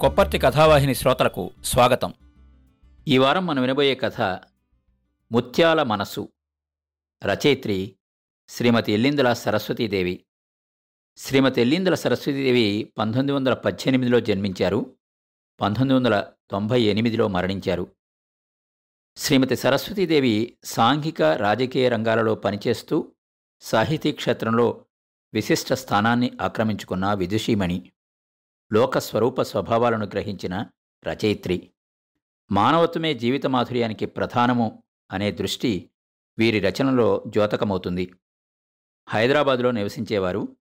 కొప్పర్తి కథావాహిని శ్రోతలకు స్వాగతం. ఈ వారం మనం వినబోయే కథ ముత్యాల మనసు రచయిత్రి శ్రీమతి ఎల్లిందుల సరస్వతీదేవి. శ్రీమతి ఎల్లిందుల సరస్వతీదేవి పంతొమ్మిది వందల పద్దెనిమిదిలో జన్మించారు పంతొమ్మిది వందల తొంభై ఎనిమిదిలో మరణించారు. శ్రీమతి సరస్వతీదేవి సాంఘిక రాజకీయ రంగాలలో పనిచేస్తూ సాహితీ క్షేత్రంలో విశిష్ట స్థానాన్ని ఆక్రమించుకున్న విదుషీమణి. లోకస్వరూప స్వభావాలను గ్రహించిన రచయిత్రి. మానవత్వమే జీవిత మాధుర్యానికి ప్రధానము అనే దృష్టి వీరి రచనలో ద్యోతకమవుతుంది హైదరాబాదులో నివసించేవారు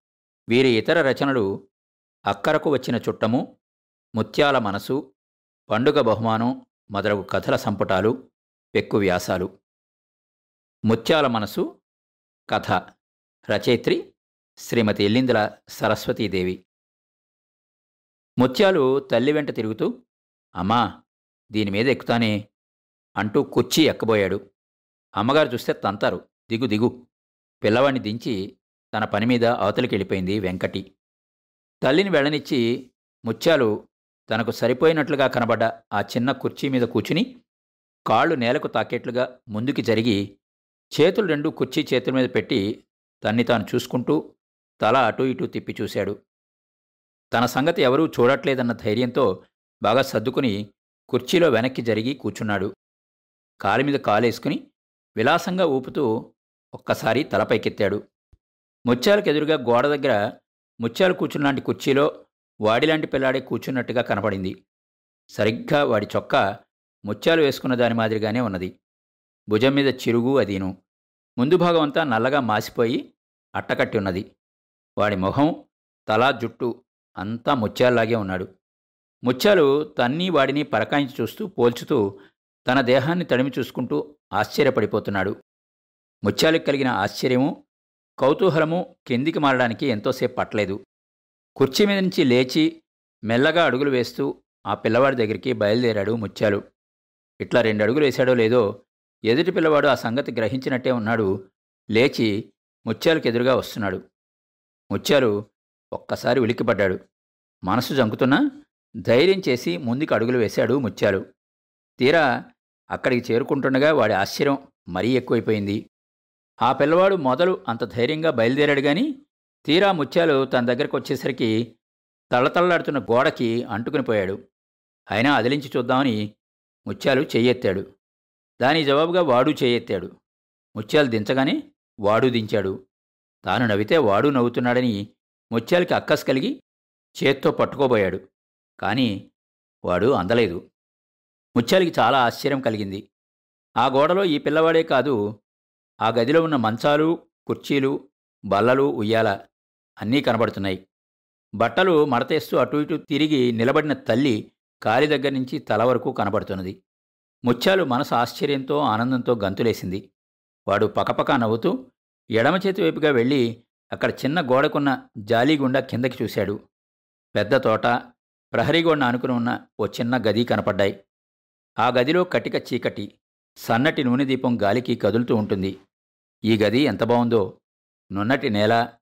వీరి ఇతర రచనలు అక్కరకు వచ్చిన చుట్టము ముత్యాల మనసు పండుగ బహుమానం మొదలగు కథల సంపుటాలు పెక్కు వ్యాసాలు. ముత్యాల మనసు కథ. రచయిత్రి శ్రీమతి ఎల్లిందుల సరస్వతీదేవి. ముత్యాలు తల్లి వెంట తిరుగుతూ అమ్మా దీని మీద ఎక్కుతానే అంటూ కుర్చీ ఎక్కబోయాడు. అమ్మగారు చూస్తే తంతారు. దిగు దిగు. పిల్లవాడిని దించి తన పని మీద అవతలికి వెళ్ళిపోయింది వెంకటి. తల్లిని వెళ్ళనిచ్చి ముత్యాలు తనకు సరిపోయినట్లుగా కనబడ్డ ఆ చిన్న కుర్చీ మీద కూర్చుని కాళ్ళు నేలకు తాకేట్లుగా ముందుకి జరిగి చేతులు రెండు కుర్చీ చేతుల మీద పెట్టి తన్ని తాను చూసుకుంటూ తల అటూ ఇటూ తిప్పి చూశాడు. తన సంగతి ఎవరూ చూడట్లేదన్న ధైర్యంతో బాగా సర్దుకుని కుర్చీలో వెనక్కి జరిగి కూర్చున్నాడు. కాలి మీద కాలేసుకుని విలాసంగా ఊపుతూ ఒక్కసారి తలపైకెత్తాడు. ముత్యాలకు ఎదురుగా గోడ దగ్గర ముత్యాలు కూర్చున్నలాంటి కుర్చీలో వాడిలాంటి పిల్లాడే కూర్చున్నట్టుగా కనపడింది సరిగ్గా వాడి చొక్కా ముత్యాలు వేసుకున్న దాని మాదిరిగానే ఉన్నది. భుజం మీద చిరుగు అదీను. ముందు భాగం అంతా నల్లగా మాసిపోయి అట్టకట్టి ఉన్నది. వాడి మొహం తల జుట్టు అంతా ముత్యాల్లాగే ఉన్నాడు. ముత్యాలు తన్ని వాడిని పరకాయించి చూస్తూ పోల్చుతూ తన దేహాన్ని తడిమి చూసుకుంటూ ఆశ్చర్యపడిపోతున్నాడు. ముత్యాలకు కలిగిన ఆశ్చర్యము కౌతూహలము కిందికి మారడానికి ఎంతోసేపు పట్టలేదు. కుర్చీ మీద నుంచి లేచి మెల్లగా అడుగులు వేస్తూ ఆ పిల్లవాడి దగ్గరికి బయలుదేరాడు ముత్యాలు. ఇట్లా రెండు అడుగులు వేశాడో లేదో ఎదుటి పిల్లవాడు ఆ సంగతి గ్రహించినట్టే ఉన్నాడు. లేచి ముత్యాలకు ఎదురుగా వస్తున్నాడు. ముత్యాలు ఒక్కసారి ఉలిక్కిపడ్డాడు. మనసు జంకుతున్నా ధైర్యం చేసి ముందుకు అడుగులు వేశాడు ముత్యాలు. తీరా అక్కడికి చేరుకుంటుండగా వాడి ఆశ్చర్యం మరీ ఎక్కువైపోయింది. ఆ పిల్లవాడు మొదలు అంత ధైర్యంగా బయలుదేరాడు గాని తీరా ముత్యాలు తన దగ్గరకు వచ్చేసరికి తళ్ళతళ్ళాడుతున్న గోడకి అంటుకుని పోయాడు. అయినా అదిలించి చూద్దామని ముత్యాలు చెయ్యెత్తాడు. దాని జవాబుగా వాడు చేయెత్తాడు ముత్యాలు దించగానే వాడు దించాడు. తాను నవ్వితే వాడు నవ్వుతున్నాడని ముత్యాలకి అక్కస్ కలిగి చేత్తో పట్టుకోబోయాడు. కానీ వాడు అందలేదు. ముత్యాలకి చాలా ఆశ్చర్యం కలిగింది. ఆ గోడలో ఈ పిల్లవాడే కాదు ఆ గదిలో ఉన్న మంచాలు కుర్చీలు బల్లలు ఉయ్యాల అన్నీ కనబడుతున్నాయి. బట్టలు మడతేస్తూ అటు ఇటు తిరిగి నిలబడిన తల్లి కాలి దగ్గర నుంచి తల వరకు కనబడుతున్నది. ముత్యాలు మనసు ఆశ్చర్యంతో ఆనందంతో గంతులేసింది. వాడు పకపక నవ్వుతూ ఎడమ చేతి వైపుగా వెళ్ళి అక్కడ చిన్న గోడకున్న జాలీగుండా కిందకి చూశాడు. పెద్ద తోట ప్రహరీ అనుకుని ఆనుకుని ఉన్న ఓ చిన్న గది కనపడ్డాయి. ఆ గదిలో కటిక చీకటి సన్నటి నూనె దీపం గాలికి కదులుతూ ఉంటుంది. ఈ గది ఎంత బాగుందో నున్నటి నేల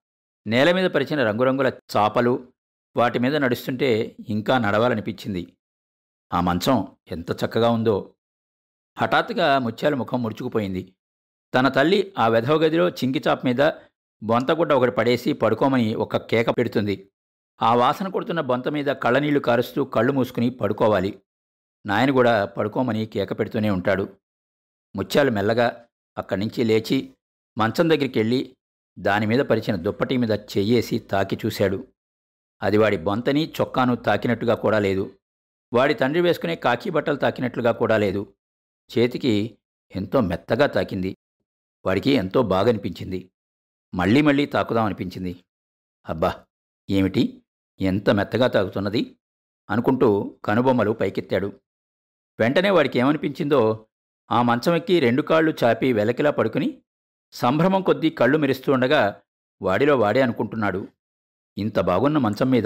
నేల మీద పరిచిన రంగురంగుల చాపలు వాటి మీద నడుస్తుంటే ఇంకా నడవాలనిపించింది. ఆ మంచం ఎంత చక్కగా ఉందో. హఠాత్తుగా ముత్యాల ముఖం ముడుచుకుపోయింది. తన తల్లి ఆ వెధవ గదిలో చింకిచాప్ మీద బొంతగుడ్డ ఒకటి పడేసి పడుకోమని ఒక కేక పెడుతుంది. ఆ వాసన కొడుతున్న బొంత మీద కళ్ళనీళ్ళు కారుస్తూ కళ్ళు మూసుకుని పడుకోవాలి. నాయన కూడా పడుకోమని కేక పెడుతూనే ఉంటాడు. ముత్యాలు మెల్లగా అక్కడి నుంచి లేచి మంచం దగ్గరికి వెళ్ళి దాని మీద పరిచిన దుప్పటి మీద చెయ్యేసి తాకి చూశాడు. అది వాడి బొంతని చొక్కాను తాకినట్టుగా కూడా లేదు. వాడి తండ్రి వేసుకునే కాకి బట్టలు తాకినట్లుగా కూడా లేదు. చేతికి ఎంతో మెత్తగా తాకింది. వాడికి ఎంతో బాగా అనిపించింది మళ్ళీ మళ్ళీ తాకుదామనిపించింది. అబ్బా! ఏమిటి? ఎంత మెత్తగా తాగుతున్నది? అనుకుంటూ కనుబొమ్మలు పైకెత్తాడు. వెంటనే వాడికి ఏమనిపించిందో ఆ మంచం ఎక్కి రెండు కాళ్ళు చాపి వెలకిలా పడుకుని సంభ్రమం కొద్దీ కళ్ళు మెరుస్తూ ఉండగా వాడిలో వాడే అనుకుంటున్నాడు. ఇంత బాగున్న మంచం మీద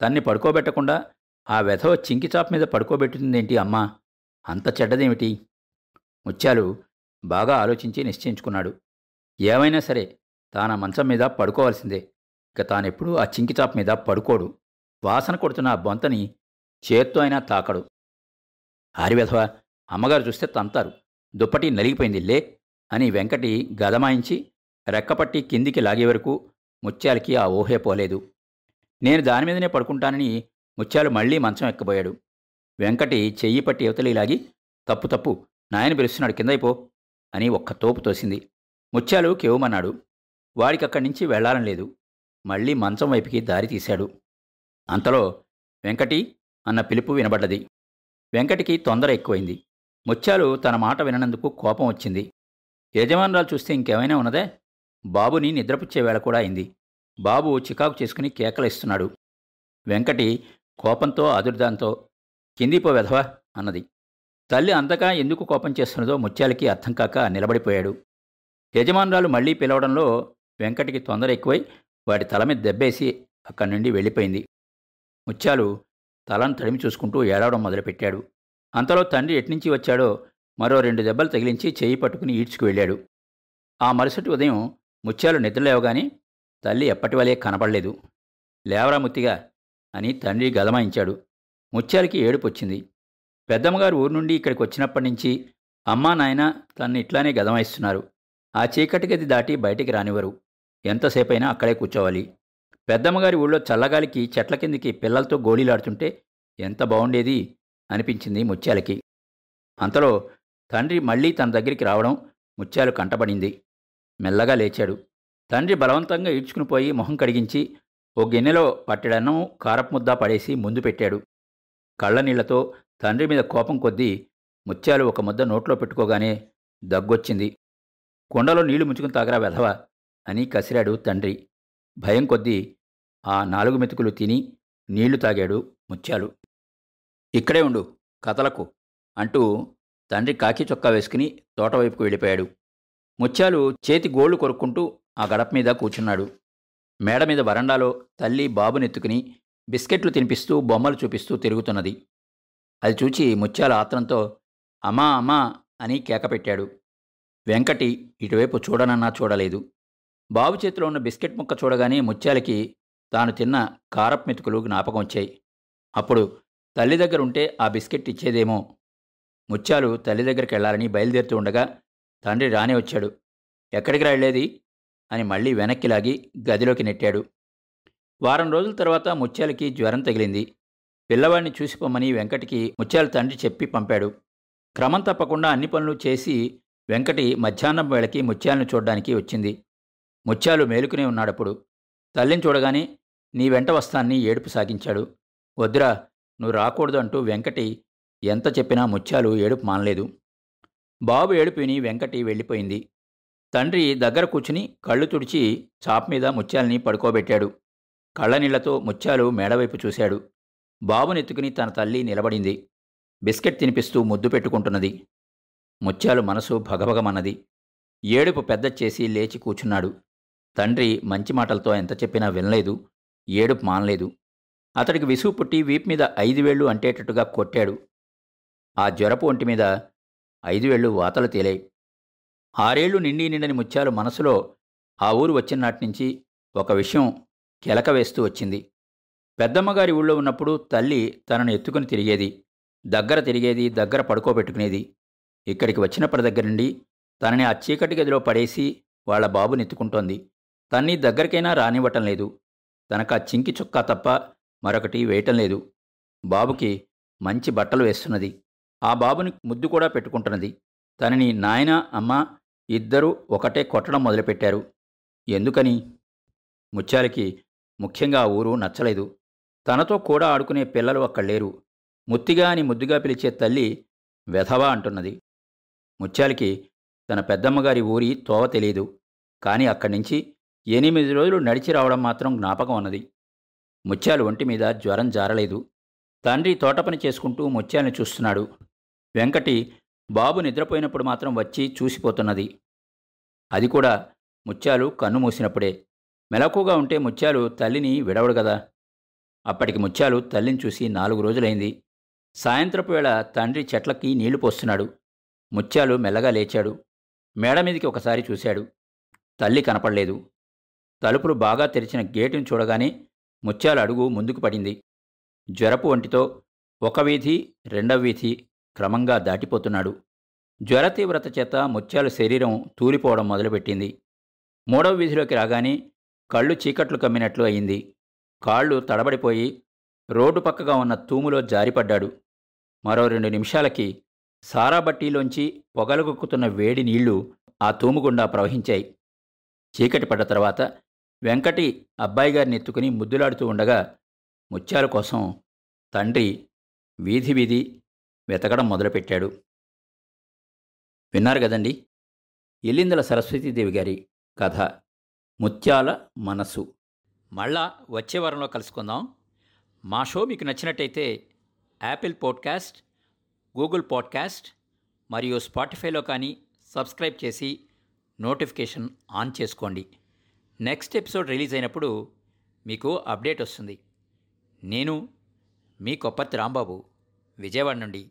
తన్ని పడుకోబెట్టకుండా ఆ వెధవ చింకిచాప్ మీద పడుకోబెట్టిందేంటి అమ్మా? అంత చెడ్డదేమిటి? ముత్యాలు బాగా ఆలోచించి నిశ్చయించుకున్నాడు. ఏమైనా సరే తాన మంచం మీద పడుకోవాల్సిందే. ఇక తానెప్పుడూ ఆ చింకిచాప్ మీద పడుకోడు. వాసన కొడుతున్న ఆ బొంతని చేత్తో అయినా తాకడు. ఆరివెధవ అమ్మగారు చూస్తే తంతారు. దుప్పటి నలిగిపోయింది లే అని వెంకటి గదమాయించి రెక్కపట్టి కిందికి లాగే వరకు ముత్యాలకి ఆ ఊహే పోలేదు. నేను దాని మీదనే పడుకుంటానని ముత్యాలు మళ్ళీ మంచం ఎక్కబోయాడు. వెంకటి చెయ్యి పట్టి యువతలి లాగి తప్పు తప్పు నాయన పిలుస్తున్నాడు కిందైపో అని ఒక్క తోపు తోసింది. ముత్యాలు కేవమన్నాడు. వాడికి అక్కడి నుంచి వెళ్ళాలని లేదు. మళ్ళీ మంచం వైపుకి దారి తీశాడు. అంతలో వెంకటి అన్న పిలుపు వినబడ్డది. వెంకటికి తొందర ఎక్కువైంది. ముత్యాలు తన మాట విననందుకు కోపం వచ్చింది. యజమానురాలు చూస్తే ఇంకేమైనా ఉన్నదే? బాబుని నిద్రపుచ్చే వేళ కూడా అయింది. బాబు చికాకు చేసుకుని కేకలిస్తున్నాడు. వెంకటి కోపంతో ఆదుర్దాంతో కిందిపో వెధవా అన్నది. తల్లి అంతగా ఎందుకు కోపం చేస్తున్నదో ముత్యాలకి అర్థం కాక నిలబడిపోయాడు. యజమానురాలు మళ్ళీ పిలవడంలో వెంకటికి తొందర ఎక్కువై వాడి తల మీద దెబ్బేసి అక్కడి నుండి వెళ్ళిపోయింది. ముత్యాలు తలను తడిమి చూసుకుంటూ ఏడవడం మొదలుపెట్టాడు. అంతలో తండ్రి ఎట్నుంచి వచ్చాడో మరో రెండు దెబ్బలు తగిలించి చేయి పట్టుకుని ఈడ్చుకు వెళ్ళాడు. ఆ మరుసటి ఉదయం ముత్యాలు నిద్రలేవగాని తల్లి ఎప్పటివలే కనపడలేదు. లేవరా ముత్తిగా అని తండ్రి గదమాయించాడు. ముత్యాలకి ఏడుపు వచ్చింది. పెద్దమ్మగారు ఊరు నుండి ఇక్కడికి వచ్చినప్పటి నుంచి అమ్మా నాయన తన్ని ఇట్లానే గదమాయిస్తున్నారు. ఆ చీకటి గది దాటి బయటికి రానివ్వరు. ఎంతసేపైనా అక్కడే కూర్చోవాలి. పెద్దమ్మగారి ఊళ్ళో చల్లగాలికి చెట్ల కిందికి పిల్లలతో గోళీలాడుతుంటే ఎంత బాగుండేది అనిపించింది ముత్యాలకి. అంతలో తండ్రి మళ్ళీ తన దగ్గరికి రావడం ముత్యాలు కంటపడింది. మెల్లగా లేచాడు. తండ్రి బలవంతంగా ఈడ్చుకుని పోయి మొహం కడిగించి ఓ గిన్నెలో పట్టెడన్నం కారపు ముద్ద పడేసి ముందు పెట్టాడు. కళ్ళనీళ్ళతో తండ్రి మీద కోపం కొద్దీ ముత్యాలు ఒక ముద్ద నోట్లో పెట్టుకోగానే దగ్గొచ్చింది. కుండలో నీళ్ళు ముంచుకుని తాగరా వెధవా? అని కసిరాడు తండ్రి. భయం కొద్దీ ఆ నాలుగు మెతుకులు తిని నీళ్ళు తాగాడు ముత్యాలు. ఇక్కడే ఉండు కథలకు అంటూ తండ్రి కాకి చొక్కా వేసుకుని తోటవైపుకు వెళ్ళిపోయాడు. ముత్యాలు చేతి గోళ్ళు కొరుక్కుంటూ ఆ గడప మీద కూర్చున్నాడు. మేడ మీద వరండాలో తల్లి బాబునెత్తుకుని బిస్కెట్లు తినిపిస్తూ బొమ్మలు చూపిస్తూ తిరుగుతున్నది. అది చూచి ముత్యాల ఆత్రంతో అమ్మా అమ్మా అని కేకపెట్టాడు వెంకటి ఇటువైపు చూడనన్నా చూడలేదు. బాబు చేతిలో ఉన్న బిస్కెట్ ముక్క చూడగానే ముత్యాలకి తాను తిన్న కారపు మెతుకులు జ్ఞాపకం వచ్చాయి. అప్పుడు తల్లి దగ్గర ఉంటే ఆ బిస్కెట్ ఇచ్చేదేమో. ముత్యాలు తల్లి దగ్గరికి వెళ్ళాలని బయలుదేరుతూ ఉండగా తండ్రి రానే వచ్చాడు. ఎక్కడికి రాయలేది అని మళ్ళీ వెనక్కి లాగి గదిలోకి నెట్టాడు. వారం రోజుల తర్వాత ముత్యాలకి జ్వరం తగిలింది. పిల్లవాడిని చూసిపోమని వెంకటికి ముత్యాల తండ్రి చెప్పి పంపాడు. క్రమం తప్పకుండా అన్ని పనులు చేసి వెంకటి మధ్యాహ్నం వేళకి ముత్యాలను చూడ్డానికి వచ్చింది. ముత్యాలు మేలుకునే ఉన్నాడప్పుడు. తల్లిని చూడగానే నీ వెంట వస్తాన్ని ఏడుపు సాగించాడు. వద్దురా నువ్వు రాకూడదు అంటూ వెంకటి ఎంత చెప్పినా ముత్యాలు ఏడుపు మానలేదు. బాబు ఏడుపు విని వెంకటి వెళ్ళిపోయింది. తండ్రి దగ్గర కూర్చుని కళ్ళు తుడిచి చాప్ మీద ముత్యాల్ని పడుకోబెట్టాడు. కళ్ళనీళ్ళతో ముత్యాలు మేడవైపు చూశాడు. బాబునెత్తుకుని తన తల్లి నిలబడింది. బిస్కెట్ తినిపిస్తూ ముద్దు పెట్టుకుంటున్నది. ముత్యాలు మనసు భగభగమన్నది. ఏడుపు పెద్ద చేసి లేచి కూర్చున్నాడు. తండ్రి మంచి మాటలతో ఎంత చెప్పినా వినలేదు ఏడుపు మానలేదు. అతడికి విసుగు పుట్టి వీపు మీద ఐదు వేళ్ళు అంటేటట్టుగా కొట్టాడు. ఆ జ్వరపు ఒంటి మీద ఐదు వేళ్ళు వాతలు తేలాయి. ఆరేళ్ళు నిండి నిండని ముత్యాలు మనసులో ఆ ఊరు వచ్చిన నాటి నుంచి ఒక విషయం కెలక వేస్తూ వచ్చింది. పెద్దమ్మగారి ఊళ్ళో ఉన్నప్పుడు తల్లి తనను ఎత్తుకుని తిరిగేది దగ్గర తిరిగేది దగ్గర పడుకోబెట్టుకునేది. ఇక్కడికి వచ్చినప్పటి దగ్గర నుండి తనని ఆ చీకటి గదిలో పడేసి వాళ్ళ బాబుని ఎత్తుకుంటోంది. తన్ని దగ్గరికైనా రానివ్వటం లేదు. తనక ఆ చింకి చుక్కా తప్ప మరొకటి వేయటం లేదు. బాబుకి మంచి బట్టలు వేస్తున్నది. ఆ బాబుని ముద్దు కూడా పెట్టుకుంటున్నది. తనని నాయన అమ్మ ఇద్దరూ ఒకటే కొట్టడం మొదలుపెట్టారు. ఎందుకని? ముత్యాలకి ముఖ్యంగా ఆ ఊరు నచ్చలేదు. తనతో కూడా ఆడుకునే పిల్లలు అక్కడ లేరు ముత్తిగా అని ముద్దుగా పిలిచే తల్లి వెధవా అంటున్నది. ముత్యాలకి తన పెద్దమ్మగారి ఊరి తోవ తెలియదు. కానీ అక్కడి నుంచి ఎనిమిది రోజులు నడిచి రావడం మాత్రం జ్ఞాపకం ఉన్నది ముత్యాలు ఒంటి మీద జ్వరం జారలేదు. తండ్రి తోటపని చేసుకుంటూ ముత్యాల్ని చూస్తున్నాడు. వెంకటి బాబు నిద్రపోయినప్పుడు మాత్రం వచ్చి చూసిపోతున్నది. అది కూడా ముత్యాలు కన్ను మూసినప్పుడే. మెలకుగా ఉంటే ముత్యాలు తల్లిని విడవడు కదా. అప్పటికి ముత్యాలు తల్లిని చూసి నాలుగు రోజులైంది. సాయంత్రపు వేళ తండ్రి చెట్లకి నీళ్ళు పోస్తున్నాడు. ముత్యాలు మెల్లగా లేచాడు. మేడ మీదికి ఒకసారి చూశాడు. తల్లి కనపడలేదు. తలుపులు బాగా తెరిచిన గేటును చూడగానే ముత్యాల అడుగు ముందుకు పడింది. జ్వరపు ఒంటితో ఒక వీధి రెండవ వీధి క్రమంగా దాటిపోతున్నాడు. జ్వర తీవ్రత చేత ముత్యాల శరీరం తూలిపోవడం మొదలుపెట్టింది. మూడవ వీధిలోకి రాగానే కళ్ళు చీకట్లు కమ్మినట్లు అయింది. కాళ్ళు తడబడిపోయి రోడ్డు పక్కగా ఉన్న తూములో జారిపడ్డాడు. మరో రెండు నిమిషాలకి సారాబట్టీలోంచి పొగలుగొక్కుతున్న వేడి నీళ్ళు ఆ తూము గుండా ప్రవహించాయి. చీకటి పడ్డ తర్వాత వెంకటి అబ్బాయి గారిని ఎత్తుకుని ముద్దులాడుతూ ఉండగా ముత్యాల కోసం తండ్రి వీధి వీధి వెతకడం మొదలుపెట్టాడు. విన్నారు కదండి? ఎల్లిందల సరస్వతీదేవి గారి కథ ముత్యాల మనసు. మళ్ళా వచ్చే వారంలో కలుసుకుందాం. మా షో మీకు నచ్చినట్టయితే యాపిల్ పాడ్కాస్ట్ గూగుల్ పాడ్కాస్ట్ మరియు స్పాటిఫైలో కానీ సబ్స్క్రైబ్ చేసి నోటిఫికేషన్ ఆన్ చేసుకోండి. నెక్స్ట్ ఎపిసోడ్ రిలీజ్ అయినప్పుడు మీకు అప్డేట్ వస్తుంది. నేను మీ కొప్పతి రాంబాబు విజయవాడ నుండి